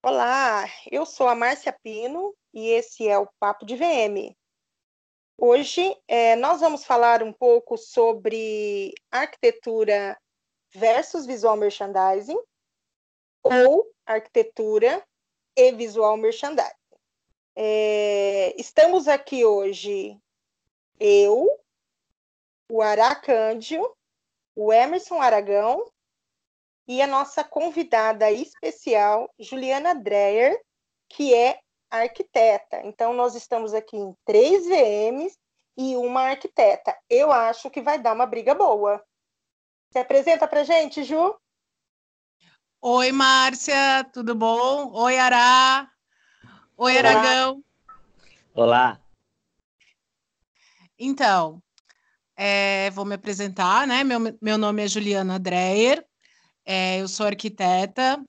Olá, eu sou a Márcia Pino e esse é o Papo de VM. Hoje é, nós vamos falar um pouco sobre arquitetura versus visual merchandising ou arquitetura e visual merchandising. É, estamos aqui hoje eu, o Aracândio, o Emerson Aragão e a nossa convidada especial, Juliana Dreyer, que é arquiteta. Então, nós estamos aqui em três VMs e uma arquiteta. Eu acho que vai dar uma briga boa. Se apresenta para gente, Ju? Oi, Márcia, tudo bom? Oi, Ará. Oi, Olá. Aragão. Olá. Então, é, vou me apresentar, né? Meu, meu nome é Juliana Dreyer, é, eu sou arquiteta,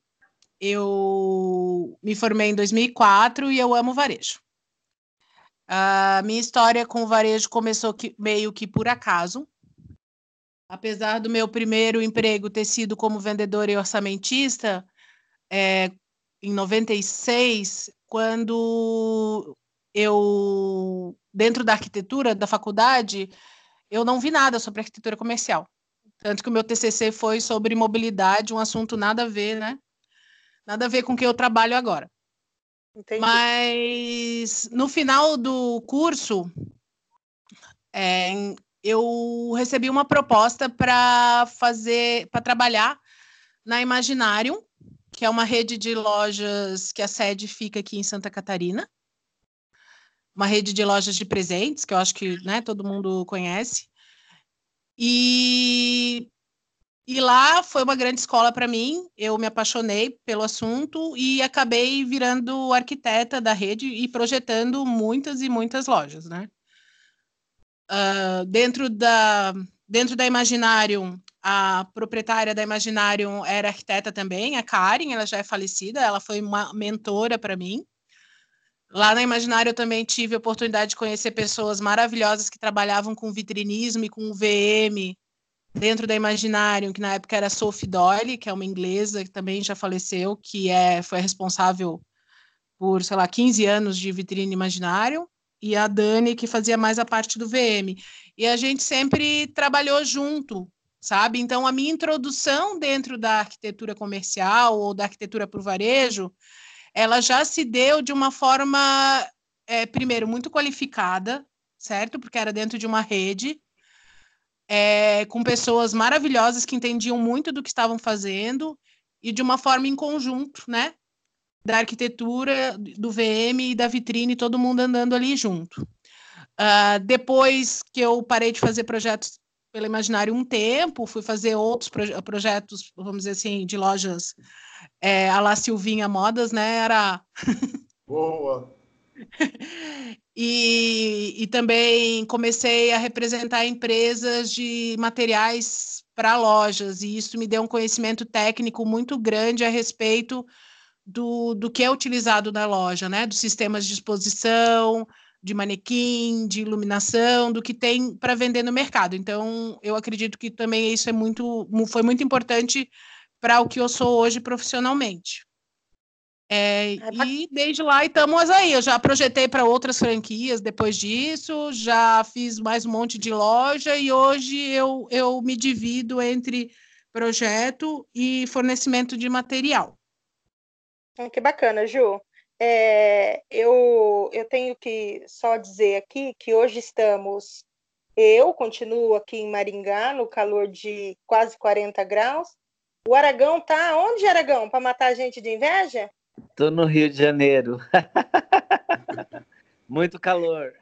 eu me formei em 2004 e eu amo varejo. A minha história com o varejo começou que, meio que por acaso. Apesar do meu primeiro emprego ter sido como vendedora e orçamentista, é, em 96, quando eu, dentro da arquitetura da faculdade, eu não vi nada sobre arquitetura comercial. Tanto que o meu TCC foi sobre mobilidade, um assunto nada a ver, né? Nada a ver com o que eu trabalho agora. Entendi. Mas no final do curso, é, eu recebi uma proposta para fazer, para trabalhar na Imaginarium, que é uma rede de lojas que a sede fica aqui em Santa Catarina. Uma rede de lojas de presentes, que eu acho que né, todo mundo conhece. E, e lá foi uma grande escola para mim. Eu me apaixonei pelo assunto e acabei virando arquiteta da rede e projetando muitas e muitas lojas, né? Uh, dentro da dentro da Imaginarium, a proprietária da Imaginarium era arquiteta também, a Karen, ela já é falecida, ela foi uma mentora para mim. Lá na Imaginário eu também tive a oportunidade de conhecer pessoas maravilhosas que trabalhavam com vitrinismo e com VM dentro da Imaginário, que na época era Sophie Doyle, que é uma inglesa que também já faleceu, que é, foi responsável por, sei lá, 15 anos de vitrine Imaginário, e a Dani, que fazia mais a parte do VM. E a gente sempre trabalhou junto, sabe? Então, a minha introdução dentro da arquitetura comercial ou da arquitetura para o varejo ela já se deu de uma forma, é, primeiro, muito qualificada, certo? Porque era dentro de uma rede, é, com pessoas maravilhosas que entendiam muito do que estavam fazendo e de uma forma em conjunto, né? Da arquitetura, do VM e da vitrine, todo mundo andando ali junto. Uh, depois que eu parei de fazer projetos pelo Imaginário um tempo, fui fazer outros proje projetos, vamos dizer assim, de lojas é, a La Silvinha Modas, né? Era. Boa! e, e também comecei a representar empresas de materiais para lojas, e isso me deu um conhecimento técnico muito grande a respeito do, do que é utilizado na loja, né? Dos sistemas de exposição, de manequim, de iluminação, do que tem para vender no mercado. Então, eu acredito que também isso é muito, foi muito importante para o que eu sou hoje profissionalmente. É, e desde lá estamos aí. Eu já projetei para outras franquias depois disso, já fiz mais um monte de loja e hoje eu, eu me divido entre projeto e fornecimento de material. Ah, que bacana, Ju. É, eu, eu tenho que só dizer aqui que hoje estamos. Eu continuo aqui em Maringá, no calor de quase 40 graus, o Aragão tá onde, Aragão? Para matar a gente de inveja? Tô no Rio de Janeiro. Muito calor.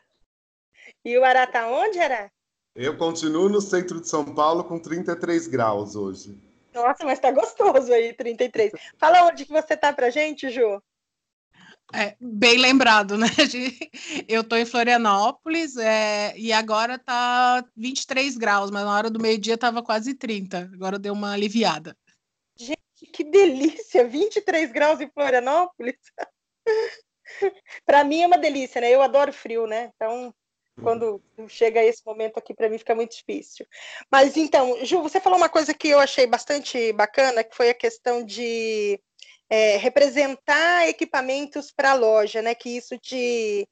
E o Ará tá onde, Ará? Eu continuo no centro de São Paulo com 33 graus hoje. Nossa, mas tá gostoso aí, 33. Fala onde que você tá pra gente, Ju. É, bem lembrado, né? Eu tô em Florianópolis é, e agora tá 23 graus, mas na hora do meio-dia tava quase 30. Agora deu uma aliviada. Que delícia! 23 graus em Florianópolis. para mim é uma delícia, né? Eu adoro frio, né? Então, quando chega esse momento aqui, para mim fica muito difícil. Mas então, Ju, você falou uma coisa que eu achei bastante bacana, que foi a questão de é, representar equipamentos para a loja, né? Que isso te,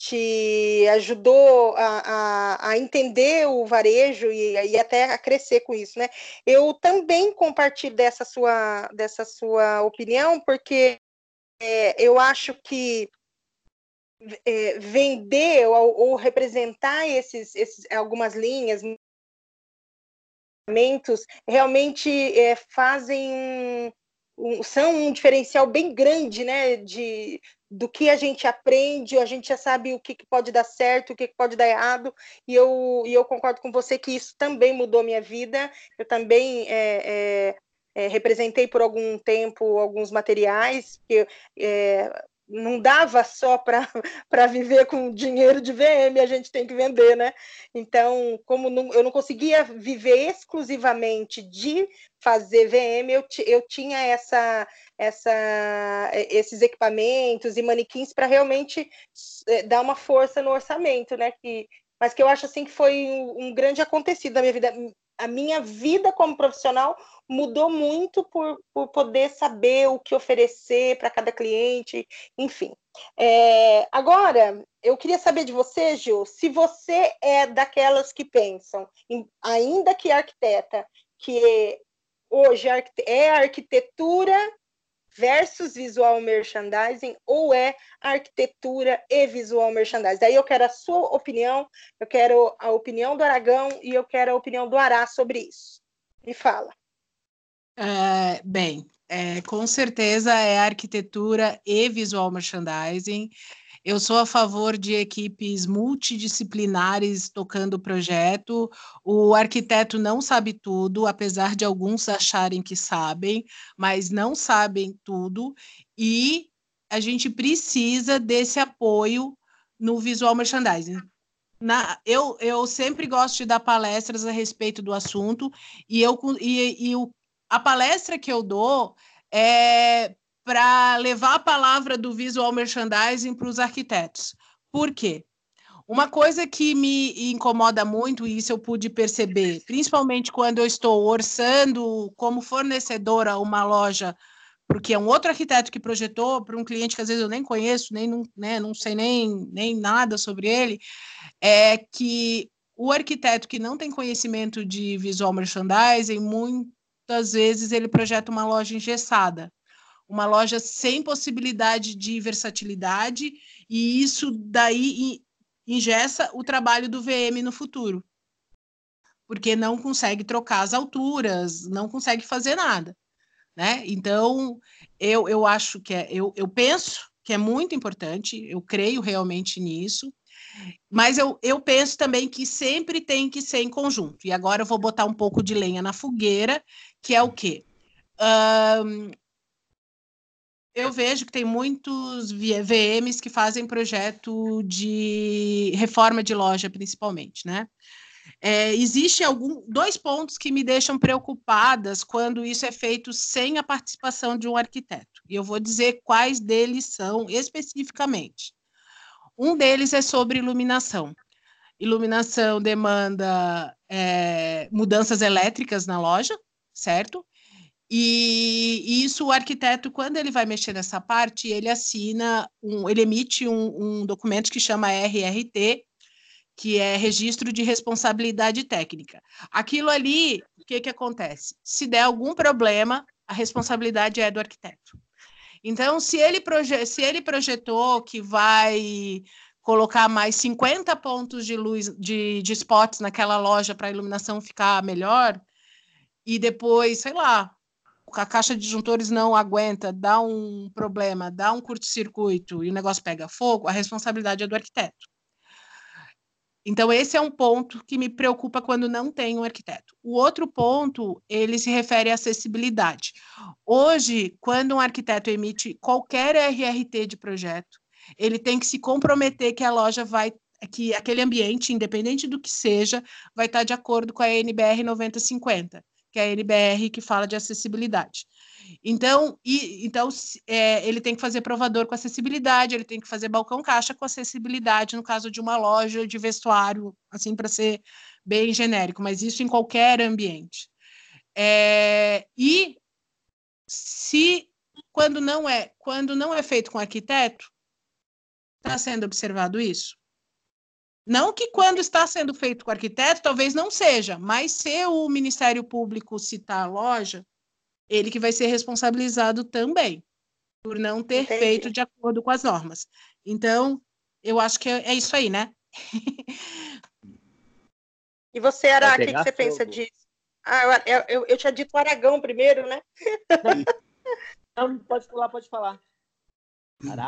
te ajudou a, a, a entender o varejo e, e, até a crescer com isso, né? Eu também compartilho dessa sua, dessa sua opinião, porque é, eu acho que é, vender ou, ou, representar esses, esses, algumas linhas realmente é, fazem um, um, são um diferencial bem grande, né, de, do que a gente aprende, a gente já sabe o que, que pode dar certo, o que, que, pode dar errado, e eu, e eu concordo com você que isso também mudou minha vida, eu também é, é, é, representei por algum tempo alguns materiais, que é, não dava só para viver com dinheiro de VM, a gente tem que vender, né? Então, como não, eu não conseguia viver exclusivamente de fazer VM, eu, eu tinha essa, essa, esses equipamentos e manequins para realmente é, dar uma força no orçamento, né? Que, mas que eu acho assim que foi um, um grande acontecido na minha vida. A minha vida como profissional mudou muito por, por poder saber o que oferecer para cada cliente, enfim. É, agora, eu queria saber de você, Gil, se você é daquelas que pensam, ainda que arquiteta, que hoje é arquitetura versus visual merchandising ou é arquitetura e visual merchandising? Daí eu quero a sua opinião, eu quero a opinião do Aragão e eu quero a opinião do Ará sobre isso. Me fala. É, bem, é, com certeza é arquitetura e visual merchandising. Eu sou a favor de equipes multidisciplinares tocando o projeto. O arquiteto não sabe tudo, apesar de alguns acharem que sabem, mas não sabem tudo. E a gente precisa desse apoio no visual merchandising. Na, eu, eu sempre gosto de dar palestras a respeito do assunto e, eu, e, e o a palestra que eu dou é para levar a palavra do visual merchandising para os arquitetos. Por quê? Uma coisa que me incomoda muito, e isso eu pude perceber, principalmente quando eu estou orçando como fornecedora uma loja, porque é um outro arquiteto que projetou para um cliente que às vezes eu nem conheço, nem não, né, não sei nem, nem nada sobre ele, é que o arquiteto que não tem conhecimento de visual merchandising, muitas vezes ele projeta uma loja engessada, uma loja sem possibilidade de versatilidade, e isso daí ingessa o trabalho do VM no futuro. Porque não consegue trocar as alturas, não consegue fazer nada. Né? Então, eu, eu acho que é, eu, eu penso que é muito importante, eu creio realmente nisso, mas eu, eu penso também que sempre tem que ser em conjunto. E agora eu vou botar um pouco de lenha na fogueira que é o quê? Um, eu vejo que tem muitos VMs que fazem projeto de reforma de loja, principalmente, né? É, existe algum dois pontos que me deixam preocupadas quando isso é feito sem a participação de um arquiteto. E eu vou dizer quais deles são especificamente. Um deles é sobre iluminação. Iluminação demanda é, mudanças elétricas na loja, certo? E, isso o arquiteto, quando ele vai mexer nessa parte, ele assina, um, ele emite um, um documento que chama RRT, que é Registro de Responsabilidade Técnica. Aquilo ali, o que, que acontece? Se der algum problema, a responsabilidade é do arquiteto. Então, se ele, proje se ele projetou que vai colocar mais 50 pontos de luz, de, de spots naquela loja para a iluminação ficar melhor, e depois, sei lá, a caixa de disjuntores não aguenta, dá um problema, dá um curto-circuito e o negócio pega fogo, a responsabilidade é do arquiteto. Então, esse é um ponto que me preocupa quando não tem um arquiteto. O outro ponto, ele se refere à acessibilidade. Hoje, quando um arquiteto emite qualquer RRT de projeto, ele tem que se comprometer que a loja vai, que aquele ambiente, independente do que seja, vai estar de acordo com a NBR 9050 que é a NBR, que fala de acessibilidade. Então, e, então é, ele tem que fazer provador com acessibilidade, ele tem que fazer balcão caixa com acessibilidade, no caso de uma loja de vestuário, assim, para ser bem genérico, mas isso em qualquer ambiente. É, e se quando não é, quando não é feito com arquiteto, está sendo observado isso? Não que quando está sendo feito com arquiteto, talvez não seja, mas se o Ministério Público citar a loja, ele que vai ser responsabilizado também por não ter Entendi. feito de acordo com as normas. Então, eu acho que é, isso aí, né? e você, Ara, o que, que, você fogo. pensa disso? Ah, eu, eu, eu, tinha dito Aragão primeiro, né? não, pode falar, pode falar.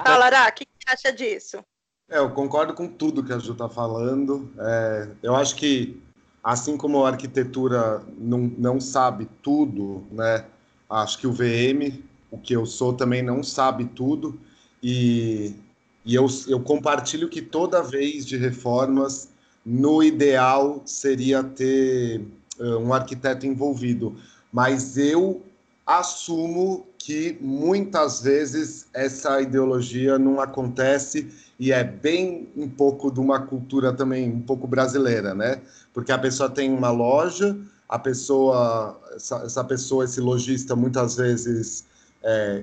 Fala, Ara, o que, que você acha disso? É, eu concordo com tudo que a Ju está falando. É, eu acho que, assim como a arquitetura não, não sabe tudo, né? Acho que o VM, o que eu sou, também não sabe tudo. E, e eu, eu compartilho que toda vez de reformas, no ideal seria ter uh, um arquiteto envolvido. Mas eu assumo que muitas vezes essa ideologia não acontece e é bem um pouco de uma cultura também um pouco brasileira, né? Porque a pessoa tem uma loja, a pessoa, essa, essa pessoa, esse lojista, muitas vezes é,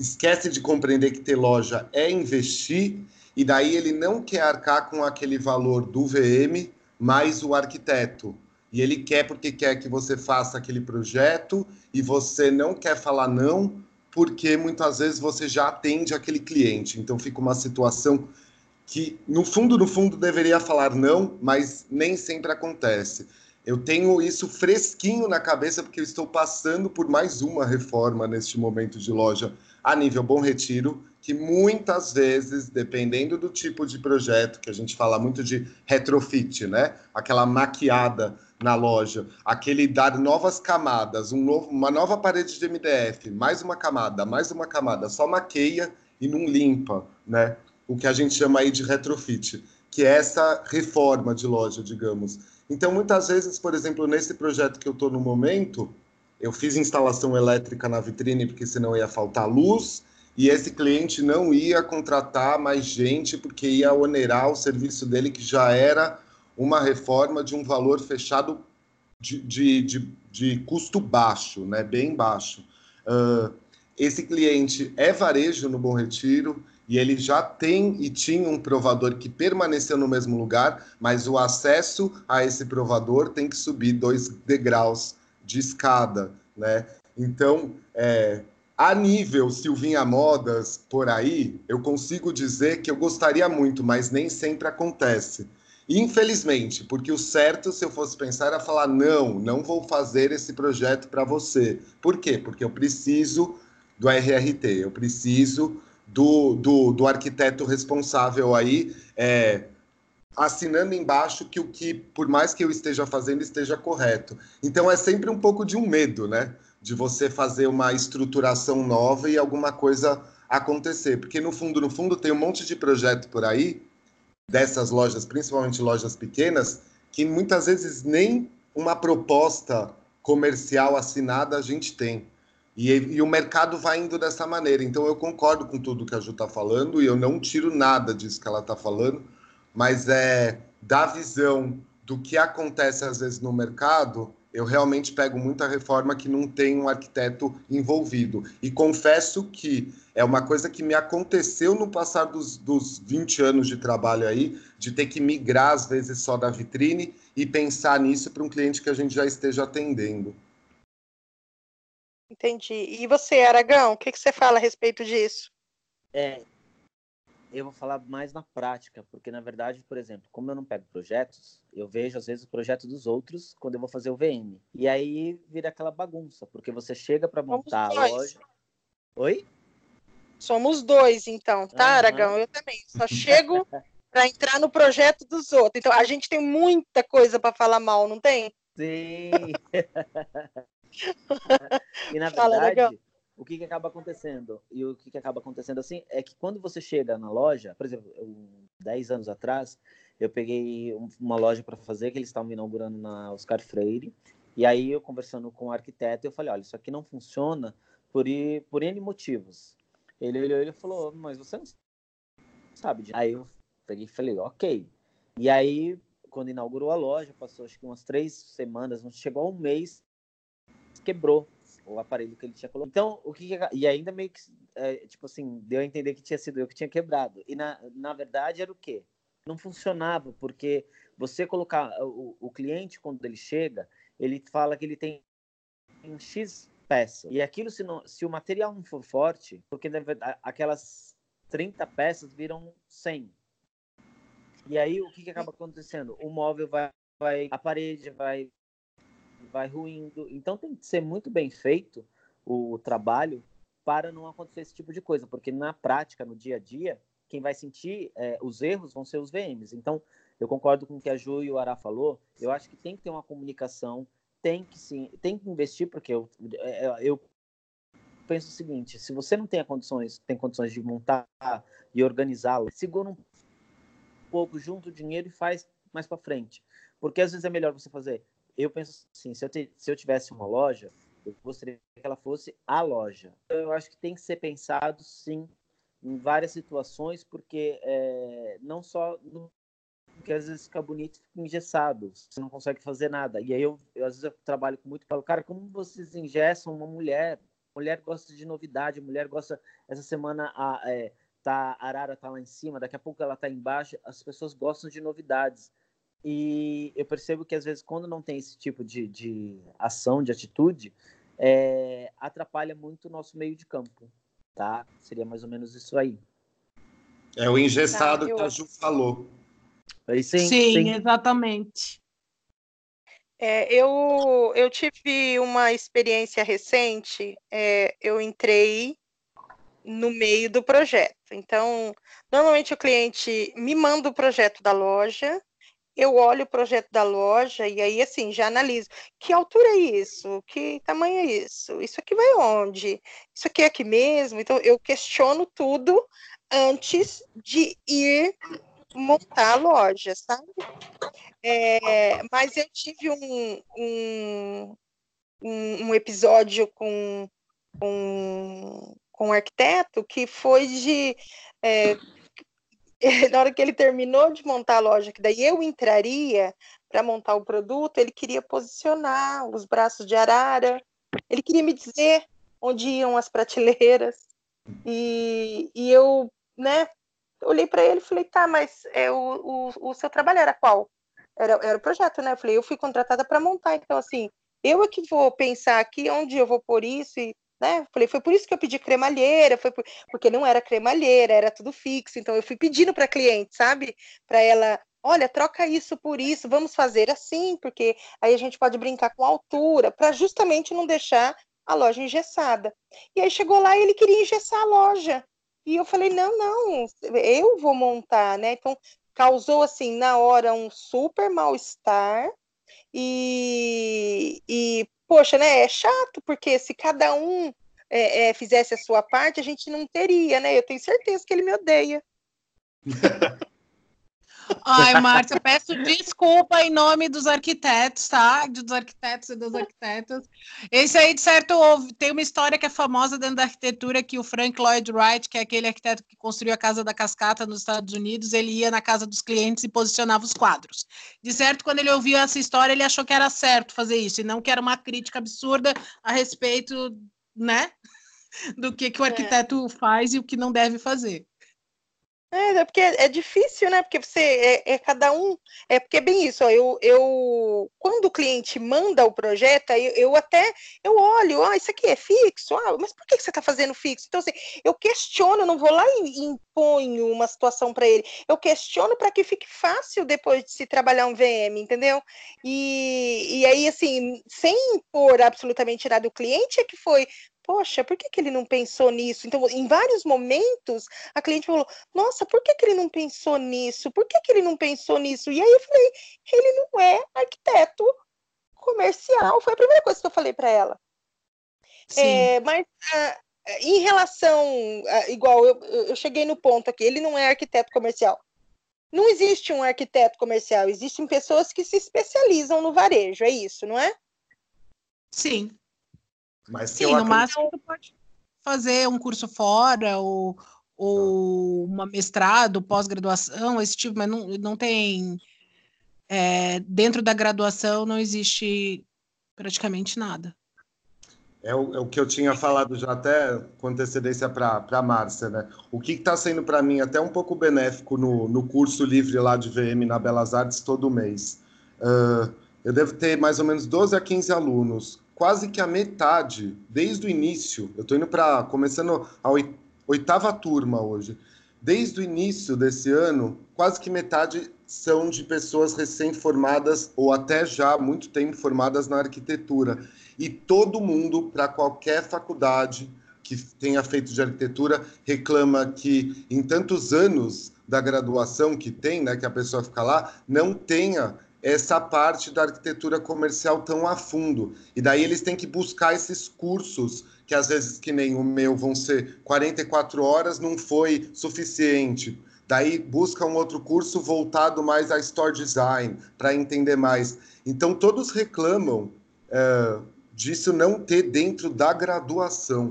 esquece de compreender que ter loja é investir e daí ele não quer arcar com aquele valor do VM mais o arquiteto. E ele quer porque quer que você faça aquele projeto e você não quer falar não porque muitas vezes você já atende aquele cliente. Então fica uma situação que, no fundo, no fundo, deveria falar não, mas nem sempre acontece. Eu tenho isso fresquinho na cabeça porque eu estou passando por mais uma reforma neste momento de loja a nível Bom Retiro, que muitas vezes, dependendo do tipo de projeto, que a gente fala muito de retrofit, né? Aquela maquiada na loja, aquele dar novas camadas, um novo, uma nova parede de MDF, mais uma camada, mais uma camada, só maqueia e não limpa, né? O que a gente chama aí de retrofit, que é essa reforma de loja, digamos. Então, muitas vezes, por exemplo, nesse projeto que eu estou no momento, eu fiz instalação elétrica na vitrine porque senão ia faltar luz e esse cliente não ia contratar mais gente porque ia onerar o serviço dele que já era uma reforma de um valor fechado de, de, de, de custo baixo, né, bem baixo. Uh, esse cliente é varejo no Bom Retiro e ele já tem e tinha um provador que permaneceu no mesmo lugar, mas o acesso a esse provador tem que subir dois degraus de escada, né? Então, é, a nível Silvinha Modas por aí, eu consigo dizer que eu gostaria muito, mas nem sempre acontece. Infelizmente, porque o certo, se eu fosse pensar, era falar: não, não vou fazer esse projeto para você. Por quê? Porque eu preciso do RRT, eu preciso do, do, do arquiteto responsável aí, é, assinando embaixo que o que, por mais que eu esteja fazendo, esteja correto. Então é sempre um pouco de um medo, né? De você fazer uma estruturação nova e alguma coisa acontecer. Porque no fundo, no fundo, tem um monte de projeto por aí dessas lojas, principalmente lojas pequenas, que muitas vezes nem uma proposta comercial assinada a gente tem. E, e, o mercado vai indo dessa maneira. Então eu concordo com tudo que a Ju está falando e eu não tiro nada disso que ela está falando, mas é da visão do que acontece às vezes no mercado, eu realmente pego muita reforma que não tem um arquiteto envolvido. E confesso que é uma coisa que me aconteceu no passar dos, dos 20 anos de trabalho aí, de ter que migrar, às vezes, só da vitrine e pensar nisso para um cliente que a gente já esteja atendendo. Entendi. E você, Aragão, o que, que você fala a respeito disso? É, eu vou falar mais na prática, porque na verdade, por exemplo, como eu não pego projetos, eu vejo às vezes o projeto dos outros quando eu vou fazer o VM. E aí vira aquela bagunça, porque você chega para montar a loja. Oi? Somos dois, então, tá. Aragão? Eu também. Só chego para entrar no projeto dos outros. Então, a gente tem muita coisa para falar mal, não tem? Sim. e na Fala, verdade, o que, que acaba acontecendo? E o que, que acaba acontecendo assim é que quando você chega na loja, por exemplo, eu, 10 anos atrás, eu peguei uma loja para fazer que eles estavam inaugurando na Oscar Freire. E aí eu conversando com o arquiteto, eu falei, olha, isso aqui não funciona por, por N motivos. Ele olhou e falou, mas você não sabe. De... Aí eu peguei e falei, ok. E aí, quando inaugurou a loja, passou acho que umas três semanas, não chegou a um mês, quebrou. O aparelho que ele tinha colocado. Então, o que, e ainda meio que é, tipo assim, deu a entender que tinha sido eu que tinha quebrado. E na, na verdade era o quê? Não funcionava, porque você colocar o, o cliente quando ele chega, ele fala que ele tem um X peça. E aquilo se não, se o material não for forte, porque aquelas 30 peças viram 100. E aí o que, que acaba acontecendo? O móvel vai, vai a parede vai vai ruindo. Então tem que ser muito bem feito o trabalho para não acontecer esse tipo de coisa, porque na prática, no dia a dia, quem vai sentir é, os erros vão ser os VMs. Então, eu concordo com o que a Ju e o Ará falou. Eu acho que tem que ter uma comunicação, tem que sim, tem que investir, porque eu, é, é, eu penso o seguinte: se você não tem condições, tem condições de montar e organizá-lo, segura um pouco, junta o dinheiro e faz mais para frente, porque às vezes é melhor você fazer eu penso assim, se eu, te, se eu tivesse uma loja, eu gostaria que ela fosse a loja. Eu acho que tem que ser pensado, sim, em várias situações, porque é, não só no, porque às vezes fica bonito e fica engessado, você não consegue fazer nada. E aí eu, eu às vezes eu trabalho com muito e falo, cara, como vocês engessam uma mulher? Mulher gosta de novidade, mulher gosta. Essa semana a, é, tá, a Arara tá lá em cima, daqui a pouco ela tá embaixo. As pessoas gostam de novidades. E eu percebo que às vezes quando não tem esse tipo de, de ação, de atitude, é, atrapalha muito o nosso meio de campo, tá? Seria mais ou menos isso aí. É o engessado tá, eu... que a Ju falou. Aí, sim, sim, sim, exatamente. É, eu, eu tive uma experiência recente, é, eu entrei no meio do projeto. Então, normalmente o cliente me manda o projeto da loja, eu olho o projeto da loja e aí, assim, já analiso. Que altura é isso? Que tamanho é isso? Isso aqui vai onde? Isso aqui é aqui mesmo? Então, eu questiono tudo antes de ir montar a loja, sabe? É, mas eu tive um, um, um episódio com, com, com um arquiteto que foi de é, na hora que ele terminou de montar a loja, que daí eu entraria para montar o produto, ele queria posicionar os braços de arara, ele queria me dizer onde iam as prateleiras, e, e eu, né, olhei para ele e falei, tá, mas é, o, o, o seu trabalho era qual? Era, era o projeto, né? Eu falei, eu fui contratada para montar, então, assim, eu é que vou pensar aqui onde eu vou pôr isso e né? Falei, foi por isso que eu pedi cremalheira, foi por... porque não era cremalheira, era tudo fixo. Então eu fui pedindo para cliente, sabe? Para ela, olha, troca isso por isso, vamos fazer assim, porque aí a gente pode brincar com altura, para justamente não deixar a loja engessada. E aí chegou lá e ele queria engessar a loja. E eu falei, não, não, eu vou montar, né? Então causou assim na hora um super mal-estar. E, e poxa, né? É chato, porque se cada um é, é, fizesse a sua parte, a gente não teria, né? Eu tenho certeza que ele me odeia. Ai, Márcia, peço desculpa em nome dos arquitetos, tá? Dos arquitetos e das arquitetas. Esse aí, de certo, tem uma história que é famosa dentro da arquitetura, que o Frank Lloyd Wright, que é aquele arquiteto que construiu a Casa da Cascata nos Estados Unidos, ele ia na casa dos clientes e posicionava os quadros. De certo, quando ele ouviu essa história, ele achou que era certo fazer isso, e não que era uma crítica absurda a respeito, né? Do que, que o é. arquiteto é. faz e o que não deve fazer. É, é porque é, é, difícil, né? Porque você é, é, cada um. É porque é bem isso. Ó, eu, eu quando o cliente manda o projeto, eu, eu até eu olho, ah, isso aqui é fixo, ah, mas por que você está fazendo fixo? Então, assim, eu questiono, não vou lá e imponho uma situação para ele. Eu questiono para que fique fácil depois de se trabalhar um VM, entendeu? E, e aí, assim, sem impor absolutamente nada, o cliente é que foi poxa, por que, que ele não pensou nisso? Então, em vários momentos, a cliente falou, nossa, por que, que ele não pensou nisso? Por que, que ele não pensou nisso? E aí eu falei, ele não é arquiteto comercial. Foi a primeira coisa que eu falei para ela. É, mas uh, em relação, uh, igual eu, eu cheguei no ponto aqui, ele não é arquiteto comercial. Não existe um arquiteto comercial, existem pessoas que se especializam no varejo, é isso, não é? Sim. Mas Sim, no máximo tu pode fazer um curso fora ou, ou uma mestrado, pós-graduação, esse tipo, mas não, não tem. É, dentro da graduação não existe praticamente nada. É o, é o, que eu tinha falado já até com antecedência para a Márcia, né? O que está sendo para mim até um pouco benéfico no, no curso livre lá de VM na Belas Artes todo mês. Uh, eu devo ter mais ou menos 12 a 15 alunos, quase que a metade, desde o início. Eu estou indo para, começando a oitava turma hoje. Desde o início desse ano, quase que metade são de pessoas recém-formadas ou até já há muito tempo formadas na arquitetura e todo mundo, para qualquer faculdade que tenha feito de arquitetura, reclama que em tantos anos da graduação que tem, né, que a pessoa fica lá, não tenha essa parte da arquitetura comercial tão a fundo. E daí eles têm que buscar esses cursos, que às vezes, que nem o meu, vão ser 44 horas, não foi suficiente. Daí busca um outro curso voltado mais a store design, para entender mais. Então todos reclamam é, disso não ter dentro da graduação.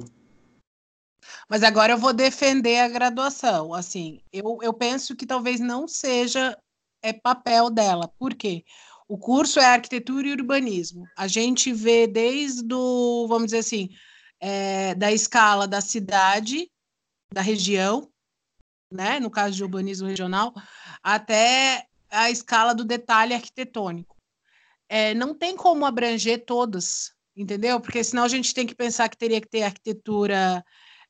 Mas agora eu vou defender a graduação. Assim, eu, eu penso que talvez não seja é papel dela. Por quê? O curso é arquitetura e urbanismo. A gente vê desde o, vamos dizer assim, é, da escala da cidade, da região, né, no caso de urbanismo regional, até a escala do detalhe arquitetônico. É, não tem como abranger todas entendeu? Porque senão a gente tem que pensar que teria que ter arquitetura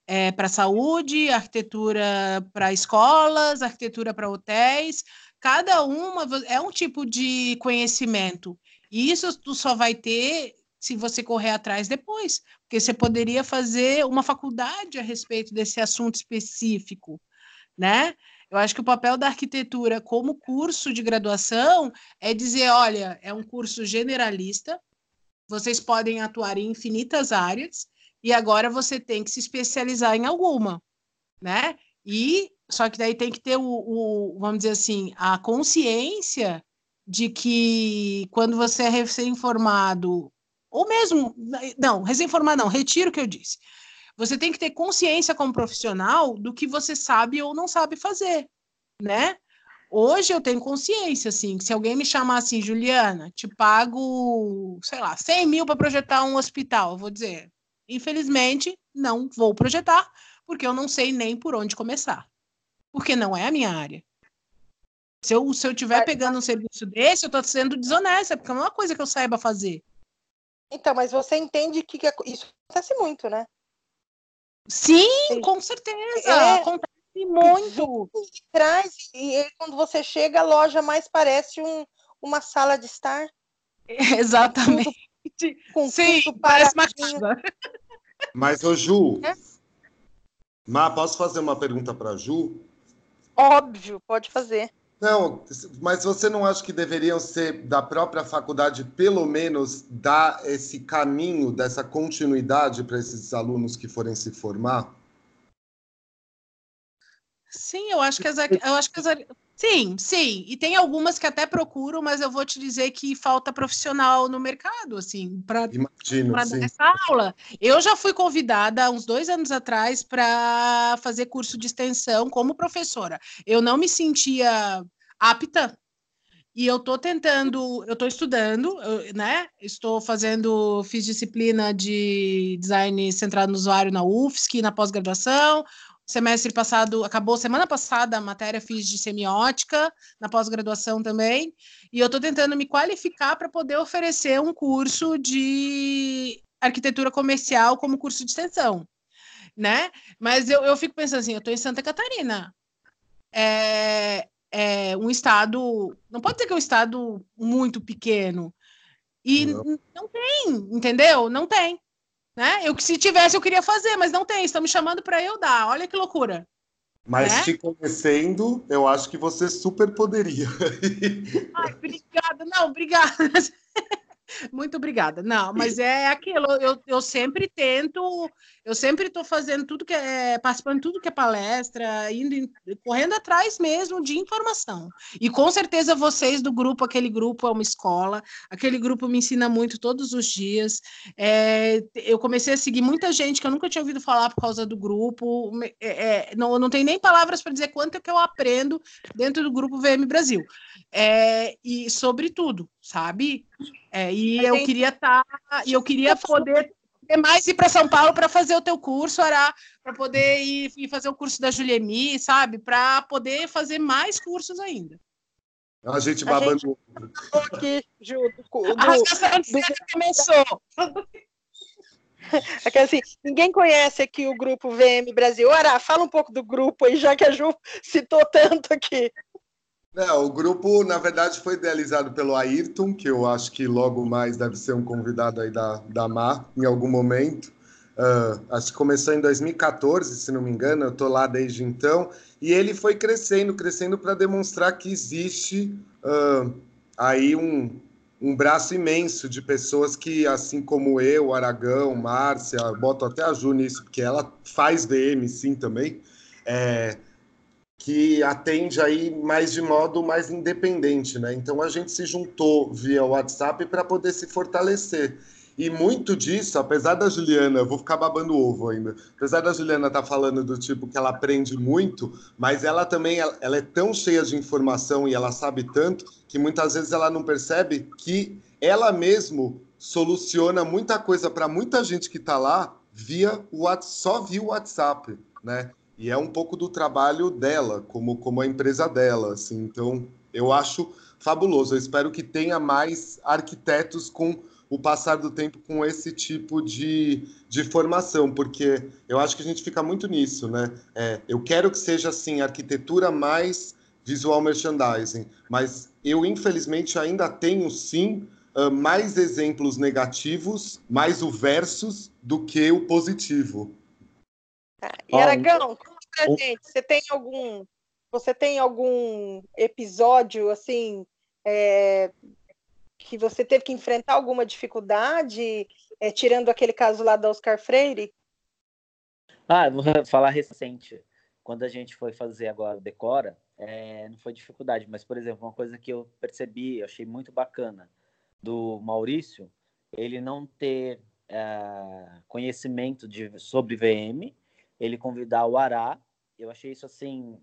é, para saúde, arquitetura para escolas, arquitetura para hotéis. Cada uma é um tipo de conhecimento. E isso tu só vai ter se você correr atrás depois, porque você poderia fazer uma faculdade a respeito desse assunto específico, né? Eu acho que o papel da arquitetura como curso de graduação é dizer, olha, é um curso generalista, vocês podem atuar em infinitas áreas e agora você tem que se especializar em alguma, né? E só que daí tem que ter o, o vamos dizer assim, a consciência de que quando você é recém-formado, ou mesmo, não, recém-formado não, retiro o que eu disse. Você tem que ter consciência como profissional do que você sabe ou não sabe fazer, né? Hoje eu tenho consciência, assim, que se alguém me chamar assim, Juliana, te pago, sei lá, 100 mil para projetar um hospital, eu vou dizer, infelizmente, não vou projetar, porque eu não sei nem por onde começar. Porque não é a minha área. Se eu, se eu tiver pegando um serviço desse, eu estou sendo desonesta, porque não é uma coisa que eu saiba fazer. Então, mas você entende que, que isso acontece muito, né? Sim, Sim. com certeza. É, acontece e muito. Traz, e quando você chega, a loja mais parece um, uma sala de estar. Exatamente. Com Sim, parece uma casa. Mas, ô Ju, é? Má, posso fazer uma pergunta para Ju? Óbvio, pode fazer. Não, mas você não acha que deveriam ser da própria faculdade, pelo menos, dar esse caminho dessa continuidade para esses alunos que forem se formar? Sim, eu acho que as, eu acho que as, sim, sim, e tem algumas que até procuram, mas eu vou te dizer que falta profissional no mercado, assim, para dar essa aula. Eu já fui convidada uns dois anos atrás para fazer curso de extensão como professora. Eu não me sentia apta e eu estou tentando, eu estou estudando, né? Estou fazendo, fiz disciplina de design centrado no usuário na UFSC, na pós-graduação semestre passado, acabou semana passada a matéria, fiz de semiótica, na pós-graduação também, e eu estou tentando me qualificar para poder oferecer um curso de arquitetura comercial como curso de extensão, né? Mas eu, eu fico pensando assim, eu estou em Santa Catarina, é, é um estado, não pode dizer que é um estado muito pequeno, e não, não tem, entendeu? Não tem. Né? Eu que se tivesse eu queria fazer, mas não tem. Estão me chamando para eu dar. Olha que loucura. Mas né? te conhecendo, eu acho que você super poderia. Ai, obrigada. Não, obrigada. Muito obrigada. Não, mas é aquilo. Eu, eu sempre tento, eu sempre estou fazendo tudo que é, participando de tudo que é palestra, indo, correndo atrás mesmo de informação. E com certeza vocês do grupo, aquele grupo é uma escola, aquele grupo me ensina muito todos os dias. É, eu comecei a seguir muita gente que eu nunca tinha ouvido falar por causa do grupo. É, é não, não tem nem palavras para dizer quanto é que eu aprendo dentro do grupo VM Brasil. É, e sobre tudo, sabe? É, e eu queria estar, tá, e eu queria poder poder mais ir para São Paulo para fazer o teu curso, Ará, para poder ir, ir, fazer o curso da Juliemi, sabe? Para poder fazer mais cursos ainda. A gente babando. A gente aqui junto com A rasgação de seda começou. É que, assim, ninguém conhece aqui o grupo VM Brasil. Ará, fala um pouco do grupo aí, já que a Ju citou tanto aqui. Não, o grupo, na verdade, foi idealizado pelo Ayrton, que eu acho que logo mais deve ser um convidado aí da, da Mar, em algum momento. Uh, acho que começou em 2014, se não me engano, eu estou lá desde então. E ele foi crescendo, crescendo para demonstrar que existe uh, aí um, um braço imenso de pessoas que, assim como eu, Aragão, Márcia, boto até a Ju nisso, porque ela faz VM sim também, é, que atende aí mais de modo mais independente, né? Então a gente se juntou via WhatsApp para poder se fortalecer. E muito disso, apesar da Juliana, eu vou ficar babando ovo ainda, apesar da Juliana estar tá falando do tipo que ela aprende muito, mas ela também ela, ela é tão cheia de informação e ela sabe tanto que muitas vezes ela não percebe que ela mesmo soluciona muita coisa para muita gente que está lá via só via o WhatsApp, né? E é um pouco do trabalho dela, como, como a empresa dela, assim. Então, eu acho fabuloso. Eu espero que tenha mais arquitetos com o passar do tempo com esse tipo de, de formação, porque eu acho que a gente fica muito nisso, né? É, eu quero que seja assim, arquitetura mais visual merchandising, mas eu infelizmente ainda tenho sim mais exemplos negativos, mais o versus do que o positivo. E Aragão, conta pra gente, você tem algum, você tem algum episódio assim é, que você teve que enfrentar alguma dificuldade, é, tirando aquele caso lá da Oscar Freire? Ah, vou falar recente. Quando a gente foi fazer agora o Decora, é, não foi dificuldade, mas, por exemplo, uma coisa que eu percebi, eu achei muito bacana, do Maurício, ele não ter é, conhecimento de, sobre VM ele convidar o Ará. Eu achei isso assim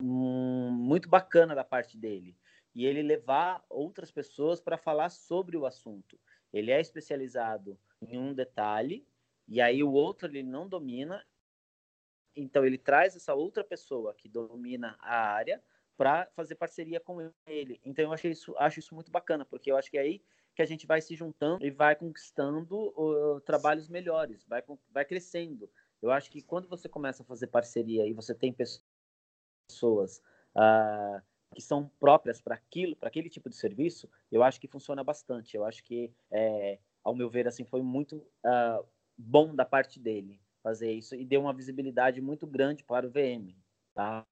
muito bacana da parte dele. E ele levar outras pessoas para falar sobre o assunto. Ele é especializado em um detalhe e aí o outro ele não domina. Então ele traz essa outra pessoa que domina a área para fazer parceria com ele. Então eu achei isso, acho isso muito bacana, porque eu acho que é aí que a gente vai se juntando e vai conquistando uh, trabalhos melhores, vai, vai crescendo. Eu acho que quando você começa a fazer parceria e você tem pessoas uh, que são próprias para aquilo, para aquele tipo de serviço, eu acho que funciona bastante. Eu acho que, é, ao meu ver, assim, foi muito uh, bom da parte dele fazer isso e deu uma visibilidade muito grande para o VM, tá?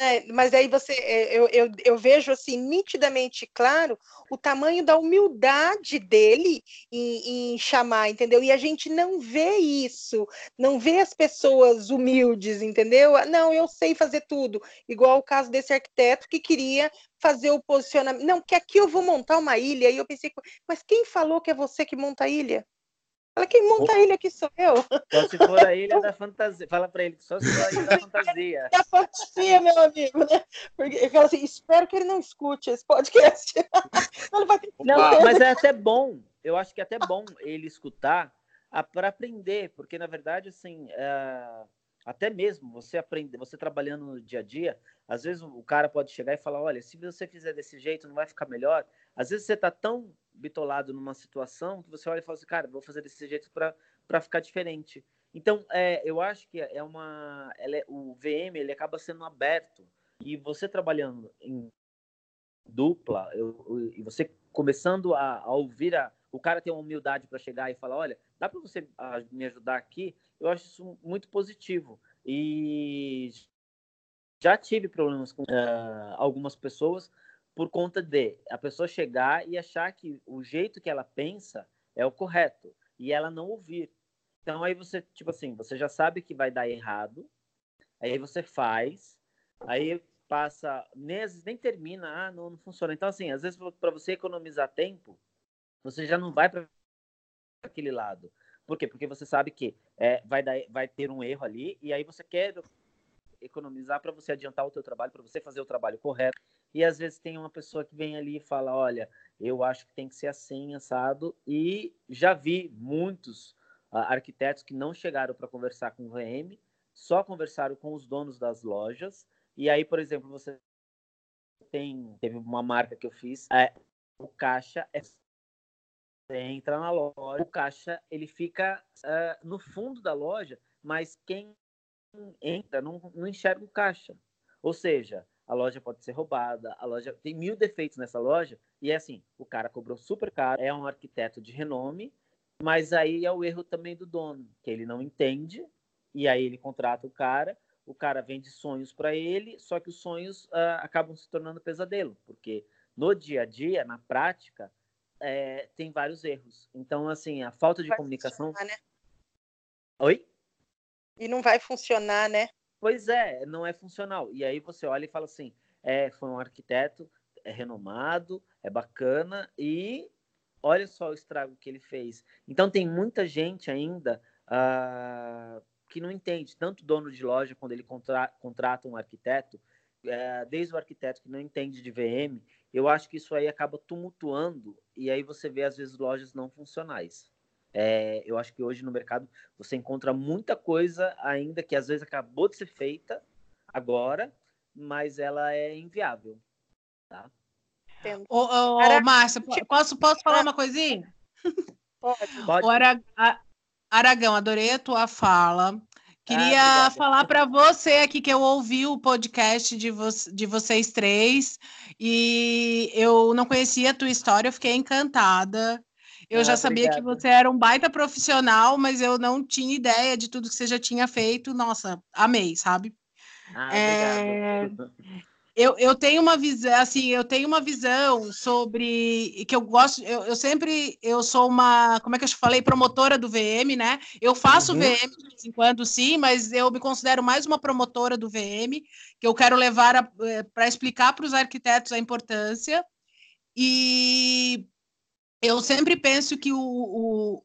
É, mas aí você, é, eu, eu, eu, vejo assim nitidamente claro o tamanho da humildade dele em, em, chamar, entendeu? E a gente não vê isso, não vê as pessoas humildes, entendeu? Não, eu sei fazer tudo, igual o caso desse arquiteto que queria fazer o posicionamento. Não, que aqui eu vou montar uma ilha. E eu pensei, mas quem falou que é você que monta a ilha? Fala, quem monta a ilha aqui sou eu. Só se for a ilha da fantasia. Fala para ele que só se for a ilha da fantasia. Da fantasia, meu amigo, né? Porque eu falo assim, espero que ele não escute esse podcast. não, não mas é até bom. Eu acho que é até bom ele escutar para aprender, porque na verdade, assim, é... até mesmo você aprender, você trabalhando no dia a dia, às vezes o cara pode chegar e falar, olha, se você fizer desse jeito, não vai ficar melhor. Às vezes você está tão bitolado numa situação que você olha e fala assim, cara, vou fazer desse jeito para ficar diferente. Então, é, eu acho que é uma. É, o VM ele acaba sendo aberto. E você trabalhando em dupla, eu, eu, e você começando a, a ouvir a, o cara ter uma humildade para chegar e falar, olha, dá para você a, me ajudar aqui? Eu acho isso muito positivo. E já tive problemas com uh, algumas pessoas por conta de a pessoa chegar e achar que o jeito que ela pensa é o correto e ela não ouvir. Então aí você, tipo assim, você já sabe que vai dar errado, aí você faz, aí passa, vezes nem termina, ah, não, não funciona. Então assim, às vezes para você economizar tempo, você já não vai para aquele lado. Por quê? Porque você sabe que é, vai, dar, vai ter um erro ali e aí você quer economizar para você adiantar o teu trabalho, para você fazer o trabalho correto. E às vezes tem uma pessoa que vem ali e fala, olha, eu acho que tem que ser assim, assado. E já vi muitos arquitetos que não chegaram para conversar com o VM, só conversaram com os donos das lojas. E aí, por exemplo, você tem teve uma marca que eu fiz, é, o caixa é você entra na loja, o caixa ele fica uh, no fundo da loja, mas quem entra não, não enxerga o caixa. Ou seja, a loja pode ser roubada, a loja tem mil defeitos nessa loja, e é assim, o cara cobrou super caro, é um arquiteto de renome, mas aí é o erro também do dono, que ele não entende, e aí ele contrata o cara, o cara vende sonhos para ele, só que os sonhos uh, acabam se tornando pesadelo, porque no dia a dia, na prática, é, tem vários erros. Então, assim, a falta de comunicação. Né? Oi? E não vai funcionar, né? Pois é, não é funcional. E aí você olha e fala assim: é, foi um arquiteto, é renomado, é bacana e olha só o estrago que ele fez. Então tem muita gente ainda uh, que não entende, tanto dono de loja quando ele contra contrata um arquiteto, é, desde o arquiteto que não entende de VM, eu acho que isso aí acaba tumultuando e aí você vê às vezes lojas não funcionais. É, eu acho que hoje no mercado você encontra muita coisa ainda que às vezes acabou de ser feita agora, mas ela é inviável, tá? Ô, ô, ô Márcia, posso, posso falar ah. uma coisinha? Pode. Pode. Aragão, adorei a tua fala. Queria ah, falar para você aqui que eu ouvi o podcast de, vo de vocês três e eu não conhecia a tua história, eu fiquei encantada. Eu ah, já sabia obrigado. que você era um baita profissional, mas eu não tinha ideia de tudo que você já tinha feito. Nossa, amei, sabe? Ah, é... Eu, eu tenho uma visão, assim, eu tenho uma visão sobre que eu gosto, eu, eu sempre, eu sou uma, como é que eu falei, promotora do VM, né? Eu faço uhum. VM de vez em quando, sim, mas eu me considero mais uma promotora do VM, que eu quero levar para eh, explicar para os arquitetos a importância. E eu sempre penso que o, o,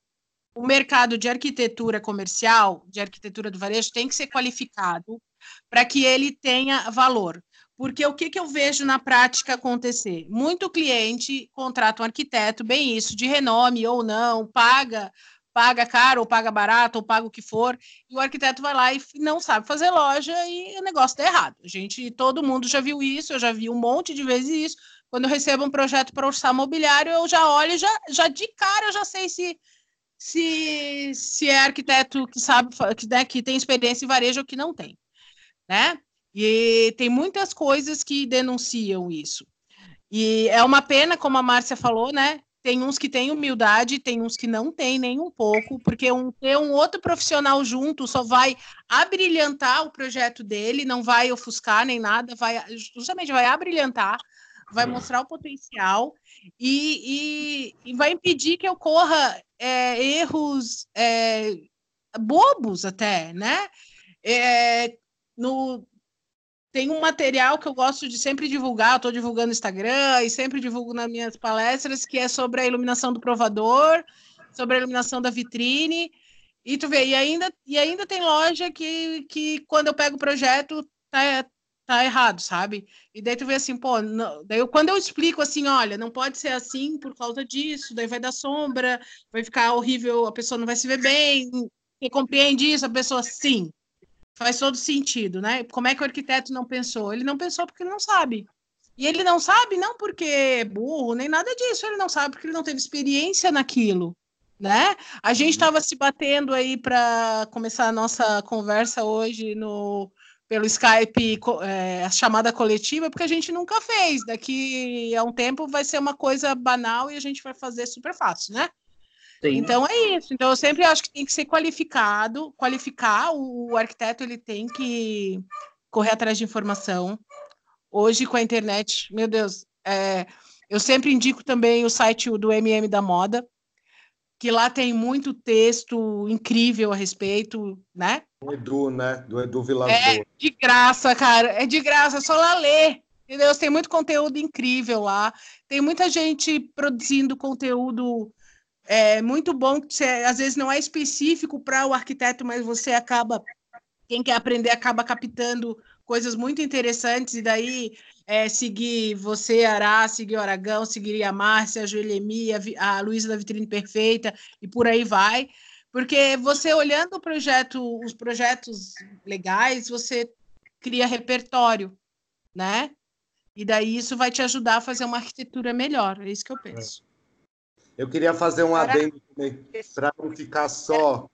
o mercado de arquitetura comercial, de arquitetura do varejo, tem que ser qualificado para que ele tenha valor. Porque o que, que eu vejo na prática acontecer? Muito cliente contrata um arquiteto, bem isso, de renome ou não, paga, paga caro ou paga barato ou paga o que for, e o arquiteto vai lá e não sabe fazer loja e o negócio está errado. A gente, todo mundo já viu isso, eu já vi um monte de vezes isso, quando eu recebo um projeto para orçar mobiliário, eu já olho, já, já de cara eu já sei se, se, se é arquiteto que sabe, que, né, que tem experiência em varejo ou que não tem, né? E tem muitas coisas que denunciam isso. E é uma pena, como a Márcia falou, né? Tem uns que têm humildade, tem uns que não têm nem um pouco, porque um, ter um outro profissional junto só vai abrilhantar o projeto dele, não vai ofuscar nem nada, vai justamente vai abrilhantar vai mostrar o potencial e, e, e vai impedir que ocorra é, erros é, bobos até, né? É, no, tem um material que eu gosto de sempre divulgar, estou divulgando no Instagram e sempre divulgo nas minhas palestras, que é sobre a iluminação do provador, sobre a iluminação da vitrine. E tu vê, e ainda, e ainda tem loja que, que quando eu pego o projeto, tá, tá errado, sabe? E daí tu vê assim, pô, não, daí eu, quando eu explico assim, olha, não pode ser assim por causa disso, daí vai dar sombra, vai ficar horrível, a pessoa não vai se ver bem. Você compreende isso? A pessoa, sim, faz todo sentido, né? Como é que o arquiteto não pensou? Ele não pensou porque ele não sabe. E ele não sabe não porque é burro, nem nada disso, ele não sabe porque ele não teve experiência naquilo. Né? A gente estava uhum. se batendo aí para começar a nossa conversa hoje no, pelo Skype é, a chamada coletiva, porque a gente nunca fez. Daqui a um tempo vai ser uma coisa banal e a gente vai fazer super fácil, né? Sim. Então é isso. Então eu sempre acho que tem que ser qualificado, qualificar o, o arquiteto, ele tem que correr atrás de informação. Hoje com a internet, meu Deus, é, eu sempre indico também o site do MM da Moda, que lá tem muito texto incrível a respeito, né? Do Edu, né? Do Edu Vilas É de graça, cara. É de graça, é só lá ler. Entendeu? Tem muito conteúdo incrível lá. Tem muita gente produzindo conteúdo é, muito bom, que você, às vezes não é específico para o arquiteto, mas você acaba, quem quer aprender, acaba captando coisas muito interessantes, e daí é, seguir você, Ará, seguir o Aragão, seguir a Márcia, a Joelemi, a, a Luísa da Vitrine Perfeita, e por aí vai, Porque você olhando o projeto, os projetos legais, você cria repertório, né? E daí isso vai te ajudar a fazer uma arquitetura melhor. É isso que eu penso. Eu queria fazer um adendo também, para não ficar só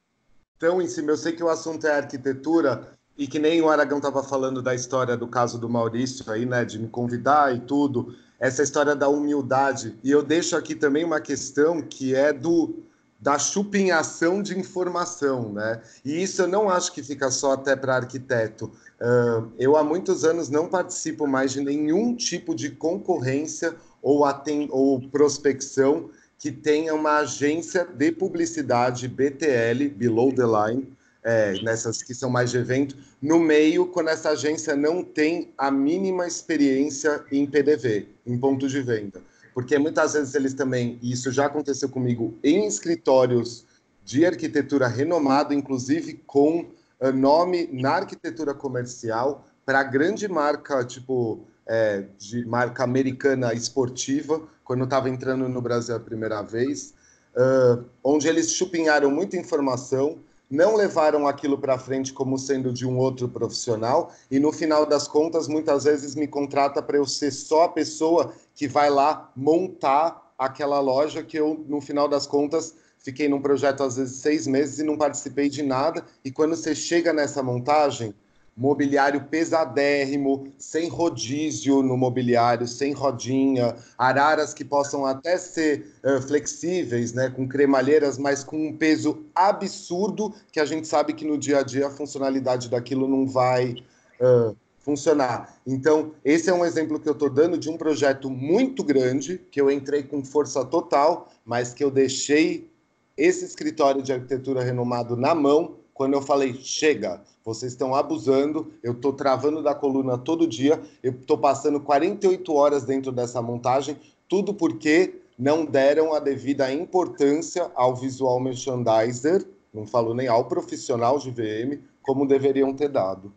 tão em cima. Eu sei que o assunto é arquitetura, e que nem o Aragão estava falando da história do caso do Maurício aí, né, de me convidar e tudo, essa história da humildade. E eu deixo aqui também uma questão que é do da chupinhação de informação, né? E isso eu não acho que fica só até para arquiteto. Uh, eu há muitos anos não participo mais de nenhum tipo de concorrência ou, ou prospecção que tenha uma agência de publicidade BTL, Below the Line, é, nessas que são mais de evento, no meio, quando essa agência não tem a mínima experiência em PDV, em ponto de venda. Porque muitas vezes eles também, e isso já aconteceu comigo, em escritórios de arquitetura renomado, inclusive com uh, nome na arquitetura comercial, para grande marca, tipo, é, de marca americana esportiva, quando estava entrando no Brasil a primeira vez, uh, onde eles chupinharam muita informação, não levaram aquilo para frente como sendo de um outro profissional e no final das contas muitas vezes me contrata para eu ser só a pessoa que vai lá montar aquela loja que eu no final das contas fiquei num projeto às vezes seis meses e não participei de nada e quando você chega nessa montagem mobiliário pesadérrimo, sem rodízio no mobiliário, sem rodinha, araras que possam até ser uh, flexíveis, né, com cremalheiras, mas com um peso absurdo, que a gente sabe que no dia a dia a funcionalidade daquilo não vai uh, funcionar. Então, esse é um exemplo que eu estou dando de um projeto muito grande, que eu entrei com força total, mas que eu deixei esse escritório de arquitetura renomado na mão quando eu falei, chega, vocês estão abusando, eu estou travando da coluna todo dia, eu estou passando 48 horas dentro dessa montagem, tudo porque não deram a devida importância ao visual merchandiser, não falo nem ao profissional de VM, como deveriam ter dado.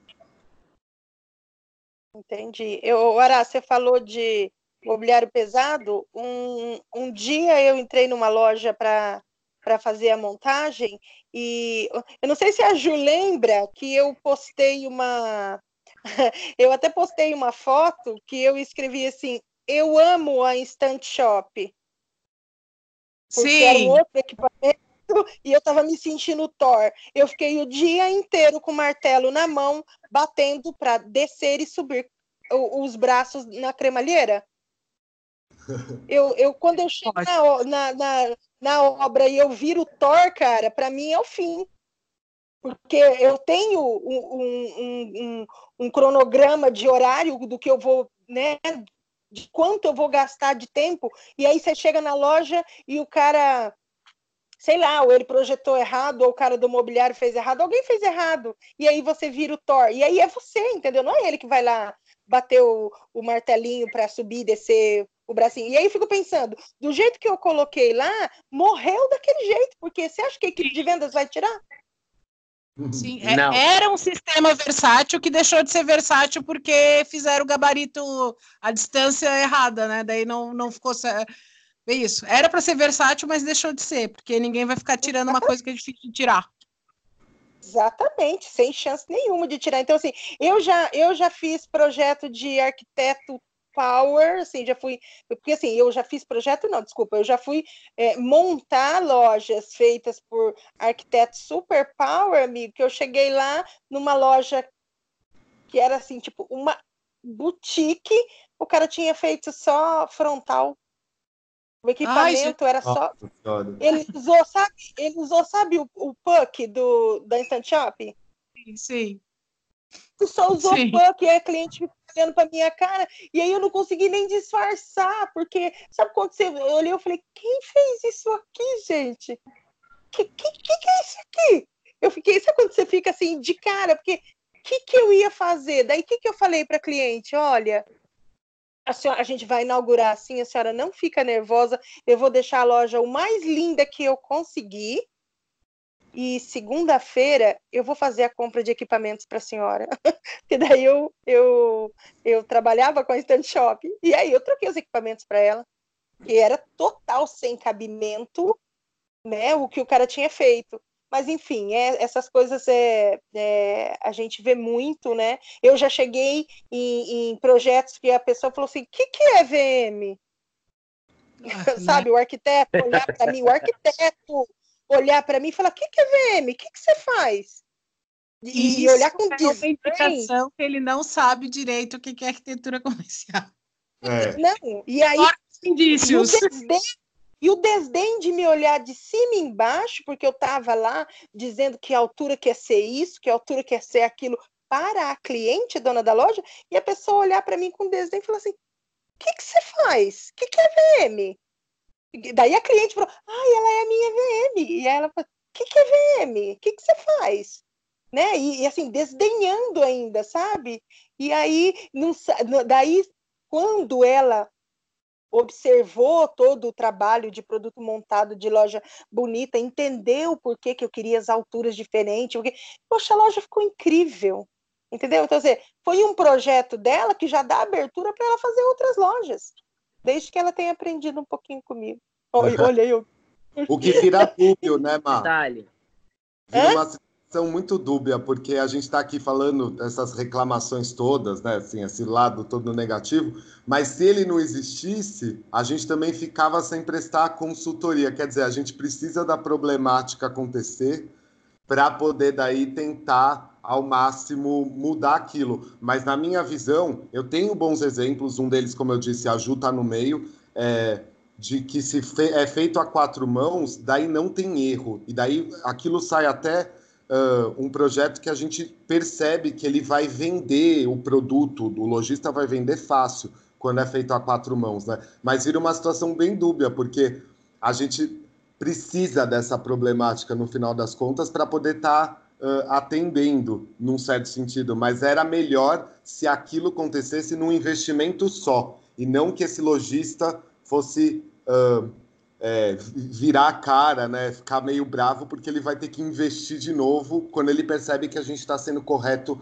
Entendi. Eu, Ará, você falou de mobiliário pesado. Um, um dia eu entrei numa loja para fazer a montagem. E eu não sei se a Ju lembra que eu postei uma. eu até postei uma foto que eu escrevi assim: Eu amo a Instant Shop. Porque Sim. era um outro equipamento e eu estava me sentindo Thor. Eu fiquei o dia inteiro com o martelo na mão, batendo para descer e subir os braços na cremalheira. Eu, eu quando eu chego na, na, na, na obra e eu viro Thor, cara, para mim é o fim. Porque eu tenho um, um, um, um, cronograma de horário do que eu vou, né? De quanto eu vou gastar de tempo, e aí você chega na loja e o cara, sei lá, ou ele projetou errado, ou o cara do mobiliário fez errado, alguém fez errado, e aí você vira o Thor, e aí é você, entendeu? Não é ele que vai lá bater o, o martelinho para subir e descer o bracinho. E aí eu fico pensando, do jeito que eu coloquei lá, morreu daquele jeito, porque você acha que a equipe de vendas vai tirar? Sim, é, era um sistema versátil que deixou de ser versátil porque fizeram o gabarito a distância errada, né? Daí não, não ficou. É isso. Era para ser versátil, mas deixou de ser, porque ninguém vai ficar tirando uma coisa que é difícil de tirar. Exatamente, sem chance nenhuma de tirar. Então, assim, eu já, eu já fiz projeto de arquiteto power, assim, já fui, porque assim, eu já fiz projeto, não, desculpa, eu já fui é, montar lojas feitas por arquitetos super power, amigo, que eu cheguei lá numa loja que era assim, tipo, uma boutique, o cara tinha feito só frontal. O equipamento Ai, era só. Ele usou, sabe, ele usou, sabe, o, o puck do, da Instant Shop? Sim, sim. Tu só usou sim. puck e a cliente olhando para minha cara, e aí eu não consegui nem disfarçar, porque sabe quando você eu olhei, eu falei, quem fez isso aqui, gente? Que que, que, que é isso aqui? Eu fiquei, sabe quando você fica assim de cara, porque o que, que eu ia fazer? Daí o que, que eu falei para cliente? Olha, a, senhora, a gente vai inaugurar assim, a senhora não fica nervosa, eu vou deixar a loja o mais linda que eu conseguir. E segunda-feira eu vou fazer a compra de equipamentos para a senhora. Porque daí eu, eu, eu trabalhava com a Stand Shop. E aí eu troquei os equipamentos para ela. E era total sem cabimento, né? O que o cara tinha feito. Mas, enfim, é, essas coisas é, é, a gente vê muito, né? Eu já cheguei em, em projetos que a pessoa falou assim: o que, que é VM? Ah, Sabe, o arquiteto olhar para mim, o arquiteto olhar para mim e falar: o que, que é VM? O que, que você faz? E, olhar com é uma indicação que ele não sabe direito o que é arquitetura comercial. É. Não, e aí. Indícios. E o, desdém, e o desdém de me olhar de cima e embaixo, porque eu estava lá dizendo que a altura quer ser isso, que a altura quer ser aquilo para a cliente, dona da loja, e a pessoa olhar para mim com desdém e falar assim: o que, que você faz? O que, que é VM? Daí a cliente falou: ai, ela é a minha VM. E ela falou: o que, que é VM? O que, que você faz? Né? E, e, assim, desdenhando ainda, sabe? E aí, não, daí, quando ela observou todo o trabalho de produto montado de loja bonita, entendeu por que, que eu queria as alturas diferentes, porque, poxa, a loja ficou incrível, entendeu? Então, assim, foi um projeto dela que já dá abertura para ela fazer outras lojas, desde que ela tenha aprendido um pouquinho comigo. Olhei eu. O que vira público, né, Mar? Detalhe. Vira uma são muito dúbia, porque a gente está aqui falando dessas reclamações todas, né? Assim, esse lado todo negativo, mas se ele não existisse, a gente também ficava sem prestar consultoria. Quer dizer, a gente precisa da problemática acontecer para poder daí tentar ao máximo mudar aquilo. Mas na minha visão, eu tenho bons exemplos, um deles, como eu disse, a Ju está no meio, é, de que se fe é feito a quatro mãos, daí não tem erro. E daí aquilo sai até uh, um projeto que a gente percebe que ele vai vender o produto, o lojista vai vender fácil quando é feito a quatro mãos, né? Mas vira uma situação bem dúbia, porque a gente precisa dessa problemática no final das contas para poder estar tá, uh, atendendo num certo sentido, mas era melhor se aquilo acontecesse num investimento só e não que esse lojista fosse uh, é, virar a cara, né, ficar meio bravo, porque ele vai ter que investir de novo quando ele percebe que a gente está sendo correto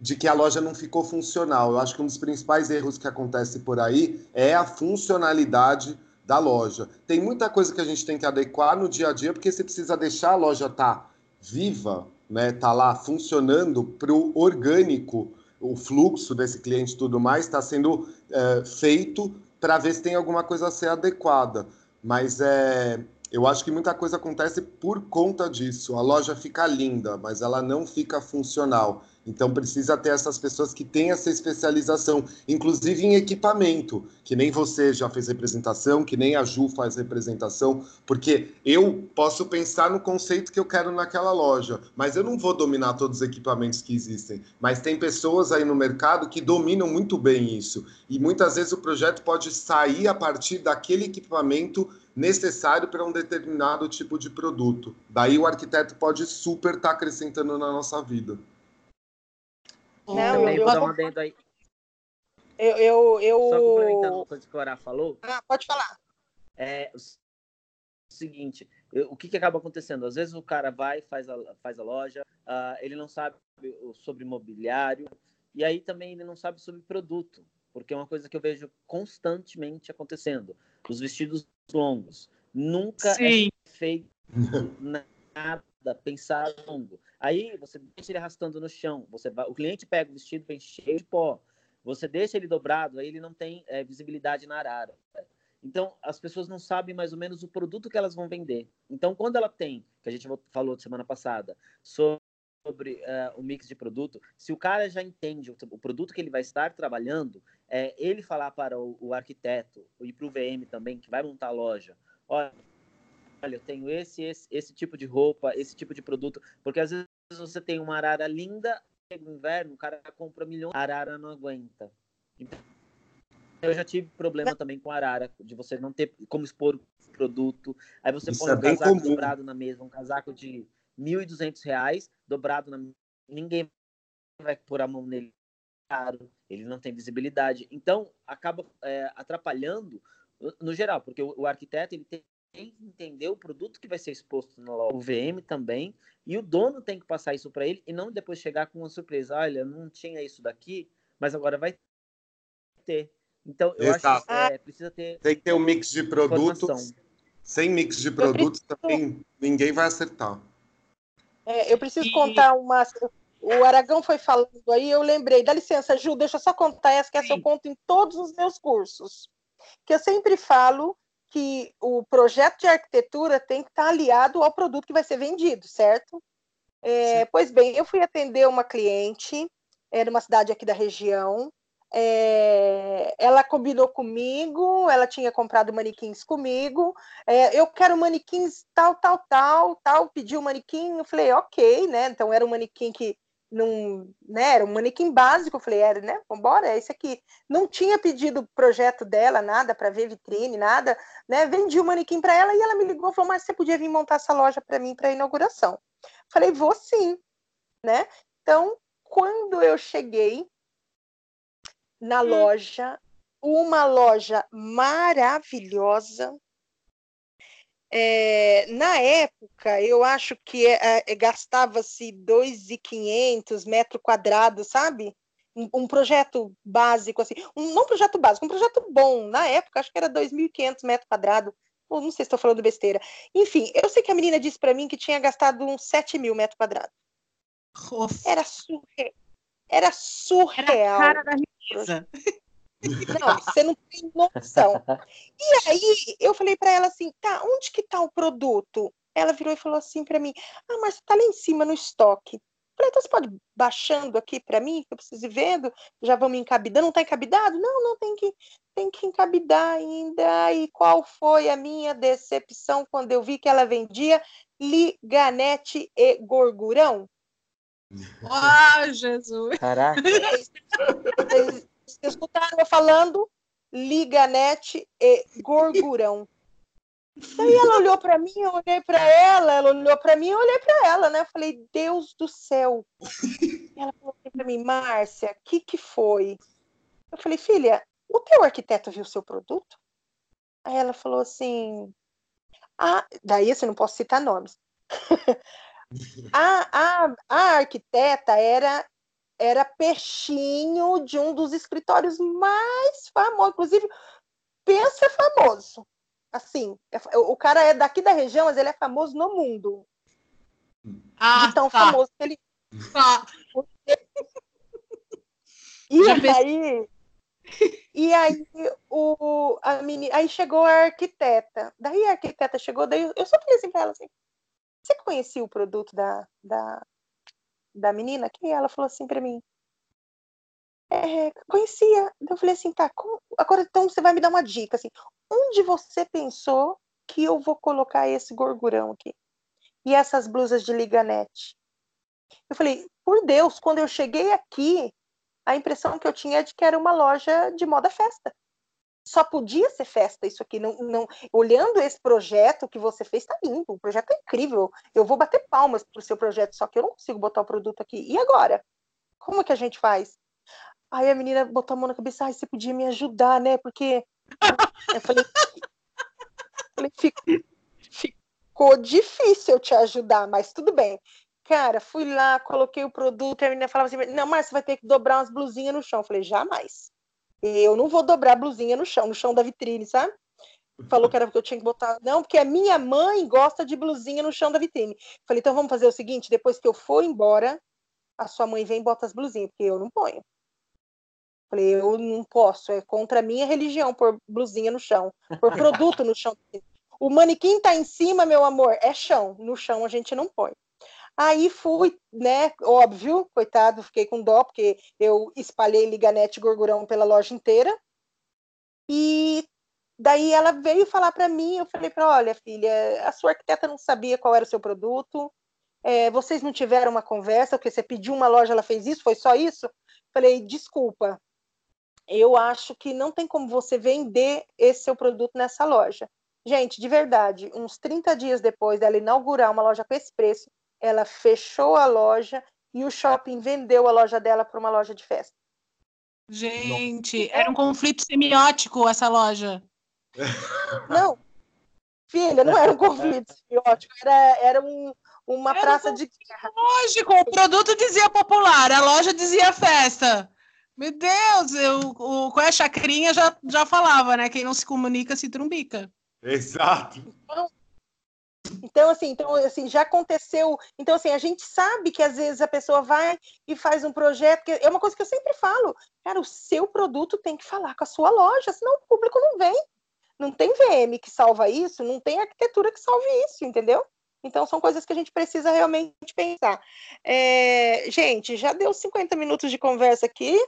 de que a loja não ficou funcional. Eu acho que um dos principais erros que acontece por aí é a funcionalidade da loja. Tem muita coisa que a gente tem que adequar no dia a dia, porque você precisa deixar a loja estar tá viva, né, tá lá funcionando para o orgânico, o fluxo desse cliente tudo mais está sendo é, feito para ver se tem alguma coisa a ser adequada. Mas é, eu acho que muita coisa acontece por conta disso. A loja fica linda, mas ela não fica funcional. Então precisa ter essas pessoas que têm essa especialização, inclusive em equipamento, que nem você já fez representação, que nem a Ju faz representação, porque eu posso pensar no conceito que eu quero naquela loja, mas eu não vou dominar todos os equipamentos que existem. Mas tem pessoas aí no mercado que dominam muito bem isso. E muitas vezes o projeto pode sair a partir daquele equipamento necessário para um determinado tipo de produto. Daí o arquiteto pode super estar tá acrescentando na nossa vida. Não, eu, eu, dentro aí. Eu, eu, eu... Só complementando o que a Clara falou. Ah, pode falar. É o seguinte, o que, que acaba acontecendo? Às vezes o cara vai, faz a, faz a loja, uh, ele não sabe sobre imobiliário, e aí também ele não sabe sobre produto, porque é uma coisa que eu vejo constantemente acontecendo. Os vestidos longos. Nunca é Sim. é feito nada pensar longo. Aí você deixa ele arrastando no chão. Você vai, o cliente pega o vestido bem cheio de pó. Você deixa ele dobrado, aí ele não tem é, visibilidade na arara. Então, as pessoas não sabem mais ou menos o produto que elas vão vender. Então, quando ela tem, que a gente falou semana passada, sobre uh, o mix de produto, se o cara já entende o, o produto que ele vai estar trabalhando, é, ele falar para o, o arquiteto e para o VM também, que vai montar a loja, olha, olha, eu tenho esse, esse, esse tipo de roupa, esse tipo de produto, porque às vezes você tem uma arara linda, no inverno, o cara compra milhões, a arara não aguenta. Então, eu já tive problema também com arara, de você não ter como expor o produto. Aí você Isso põe é um casaco comum. dobrado na mesa, um casaco de R$ 1.200, dobrado na ninguém vai pôr a mão nele caro, ele não tem visibilidade. Então, acaba é, atrapalhando no geral, porque o, o arquiteto ele tem tem que entender o produto que vai ser exposto no o VM também, e o dono tem que passar isso para ele e não depois chegar com uma surpresa. Olha, não tinha isso daqui, mas agora vai ter. Então, eu Exato. acho que é, precisa ter. Tem que ter um mix de produtos. Sem mix de produtos também ninguém vai acertar. É, eu preciso e... contar uma. O Aragão foi falando aí, eu lembrei. Dá licença, Ju, deixa eu só contar essa, que essa eu conto em todos os meus cursos. Que eu sempre falo que o projeto de arquitetura tem que estar aliado ao produto que vai ser vendido, certo? É, pois bem, eu fui atender uma cliente, era uma cidade aqui da região, é, ela combinou comigo, ela tinha comprado manequins comigo. É, eu quero manequins tal, tal, tal, tal. Pediu o manequim, eu falei, ok, né? Então era um manequim que não, né? Era um manequim básico, eu falei, era, né? Vambora, é esse aqui. Não tinha pedido projeto dela, nada para ver vitrine, nada, né? Vendi o manequim para ela e ela me ligou falou, mas você podia vir montar essa loja para mim para inauguração? Falei, vou sim, né? Então, quando eu cheguei na hum. loja, uma loja maravilhosa. É, na época, eu acho que é, é, gastava-se 2.500 metro quadrado, sabe? Um, um, projeto básico, assim, um, não um projeto básico, um projeto bom. Na época, acho que era 2.500 metros quadrados. Não sei se estou falando besteira. Enfim, eu sei que a menina disse para mim que tinha gastado uns 7 mil metros quadrados. Era surreal. Era surreal. Era a cara da riqueza. Não, você não tem noção. E aí eu falei para ela assim, tá, onde que tá o produto? Ela virou e falou assim para mim, ah, mas tá lá em cima no estoque. Eu falei, então você pode baixando aqui para mim, que eu preciso ir vendo, já vamos encabidando, não tá encabidado? Não, não tem que tem que encabidar ainda. E qual foi a minha decepção quando eu vi que ela vendia liganete e gorgurão? Ah, Jesus! Caraca! Vocês, falando liganete e gorgurão. Daí ela olhou para mim, eu olhei para ela, ela olhou para mim, eu olhei para ela, né? Eu falei, Deus do céu. Ela falou assim para mim, Márcia, o que que foi? Eu falei, filha, o teu arquiteto viu o seu produto? Aí ela falou assim, ah, daí assim, não posso citar nomes. a, a, a arquiteta era era peixinho de um dos escritórios mais famosos, inclusive pensa famoso. Assim, é, o cara é daqui da região, mas ele é famoso no mundo. Ah, de tão tá. famoso que ele. Tá. E Já aí, e aí o a menina, aí chegou a arquiteta. Daí a arquiteta chegou, daí eu só falei assim para ela assim: "Você conhecia o produto da, da da menina aqui, ela falou assim para mim: é, conhecia. Eu falei assim, tá, como... agora então você vai me dar uma dica, assim, onde você pensou que eu vou colocar esse gorgurão aqui? E essas blusas de liganete? Eu falei, por Deus, quando eu cheguei aqui, a impressão que eu tinha é de que era uma loja de moda festa. Só podia ser festa isso aqui. Não, não, olhando esse projeto que você fez, está lindo. O projeto é incrível. Eu vou bater palmas para o seu projeto, só que eu não consigo botar o produto aqui. E agora? Como que a gente faz? Aí a menina botou a mão na cabeça, ai, você podia me ajudar, né? Porque eu falei, falei ficou difícil eu te ajudar, mas tudo bem. Cara, fui lá, coloquei o produto, a menina falava assim, não, mas você vai ter que dobrar umas blusinhas no chão. Eu falei, jamais. Eu não vou dobrar a blusinha no chão, no chão da vitrine, sabe? Falou que era porque eu tinha que botar. Não, porque a minha mãe gosta de blusinha no chão da vitrine. Falei, então vamos fazer o seguinte: depois que eu for embora, a sua mãe vem e bota as blusinhas, porque eu não ponho. Falei, eu não posso, é contra a minha religião pôr blusinha no chão, pôr produto no chão. O manequim tá em cima, meu amor, é chão. No chão a gente não põe. Aí fui, né? Óbvio, coitado, fiquei com dó, porque eu espalhei liganete gorgurão pela loja inteira. E daí ela veio falar para mim, eu falei para olha, filha, a sua arquiteta não sabia qual era o seu produto, é, vocês não tiveram uma conversa, porque você pediu uma loja, ela fez isso, foi só isso? Falei, desculpa, eu acho que não tem como você vender esse seu produto nessa loja. Gente, de verdade, uns 30 dias depois dela inaugurar uma loja com esse preço, ela fechou a loja e o shopping vendeu a loja dela para uma loja de festa. Gente, era um conflito semiótico essa loja. Não, filha, não era um conflito semiótico, era, era um, uma era praça um de guerra. Lógico, o produto dizia popular, a loja dizia festa. Meu Deus, eu, o, com a chacrinha já, já falava, né? Quem não se comunica se trumbica. Exato. Então, assim, então, assim, já aconteceu. Então, assim, a gente sabe que às vezes a pessoa vai e faz um projeto, que é uma coisa que eu sempre falo, cara, o seu produto tem que falar com a sua loja, senão o público não vem. Não tem VM que salva isso, não tem arquitetura que salve isso, entendeu? Então, são coisas que a gente precisa realmente pensar. É, gente, já deu 50 minutos de conversa aqui.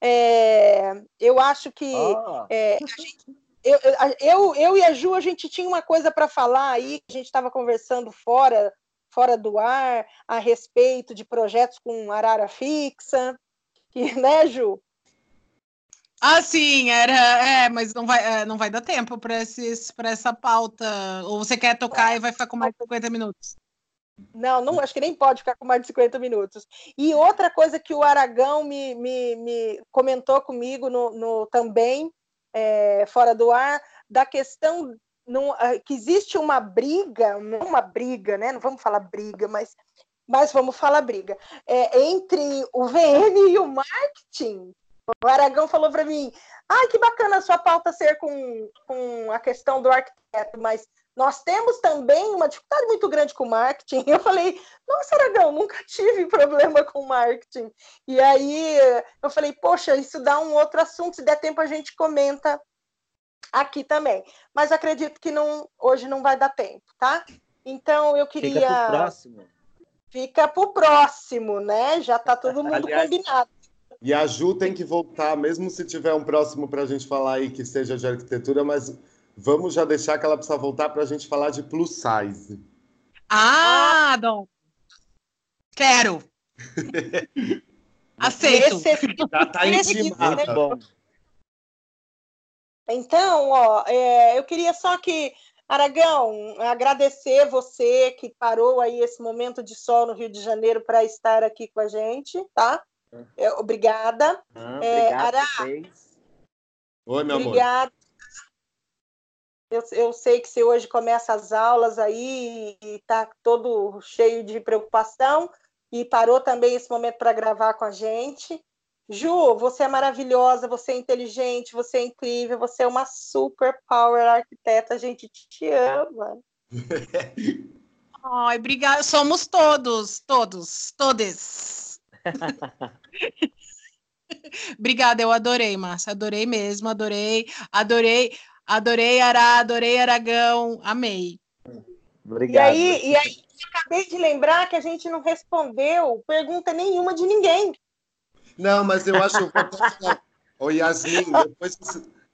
É, eu acho que oh. é, gente, eu, eu, eu, e a Ju, a gente tinha uma coisa para falar aí, a gente estava conversando fora, fora do ar, a respeito de projetos com arara fixa, que, né, Ju? Ah, sim, era. É, mas não vai, é, não vai dar tempo para essa pauta. Ou você quer tocar e vai ficar com mais de 50 minutos? Não, não, acho que nem pode ficar com mais de 50 minutos. E outra coisa que o Aragão me, me, me comentou comigo no, no também, é, fora do ar, da questão ah, que existe uma briga, não uma briga, né? Não vamos falar briga, mas, mas vamos falar briga, é, entre o VM e o marketing. O Aragão falou para mim: ai, que bacana a sua pauta ser com, com a questão do arquiteto, mas nós temos também uma dificuldade muito grande com marketing. Eu falei, nossa, Aragão, nunca tive problema com marketing. E aí eu falei, poxa, isso dá um outro assunto, se der tempo a gente comenta aqui também. Mas acredito que não, hoje não vai dar tempo, tá? Então eu queria. Fica para o próximo. Fica para o próximo, né? Já está todo mundo Aliás, combinado. E a Ju tem que voltar, mesmo se tiver um próximo para a gente falar aí que seja de arquitetura, mas vamos já deixar que ela precisa voltar para a gente falar de plus size. Ah, Dom! Quero! Aceito! Já tá intimado. Né? Bom. Então, ó, é, eu queria só que, Aragão, agradecer você que parou aí esse momento de sol no Rio de Janeiro para estar aqui com a gente, tá? É, obrigada. Ah, é, Ara... Oi, meu obrigada. amor. Eu, eu sei que você hoje começa as aulas aí e está todo cheio de preocupação e parou também esse momento para gravar com a gente. Ju, você é maravilhosa, você é inteligente, você é incrível, você é uma super power arquiteta, a gente te ama. Ai, obrigada. Somos todos, todos, todes. Obrigada, eu adorei, Márcia. Adorei mesmo, adorei, adorei, adorei Ará, adorei Aragão, amei. Obrigado. E aí, e aí, acabei de lembrar que a gente não respondeu pergunta nenhuma de ninguém. Não, mas eu acho. Ô, Yasmin, depois,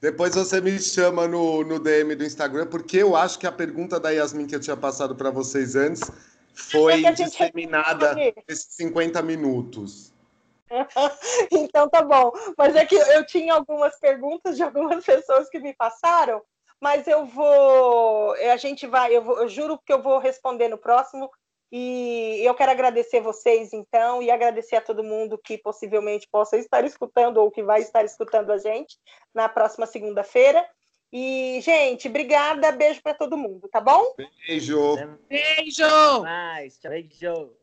depois você me chama no, no DM do Instagram, porque eu acho que a pergunta da Yasmin que eu tinha passado para vocês antes foi é disseminada esses 50 minutos. então tá bom. Mas é que eu tinha algumas perguntas de algumas pessoas que me passaram, mas eu vou. A gente vai, eu, vou, eu juro que eu vou responder no próximo. E eu quero agradecer vocês, então, e agradecer a todo mundo que possivelmente possa estar escutando ou que vai estar escutando a gente na próxima segunda-feira. E, gente, obrigada. Beijo para todo mundo, tá bom? Beijo. Beijo. Mais. Beijo.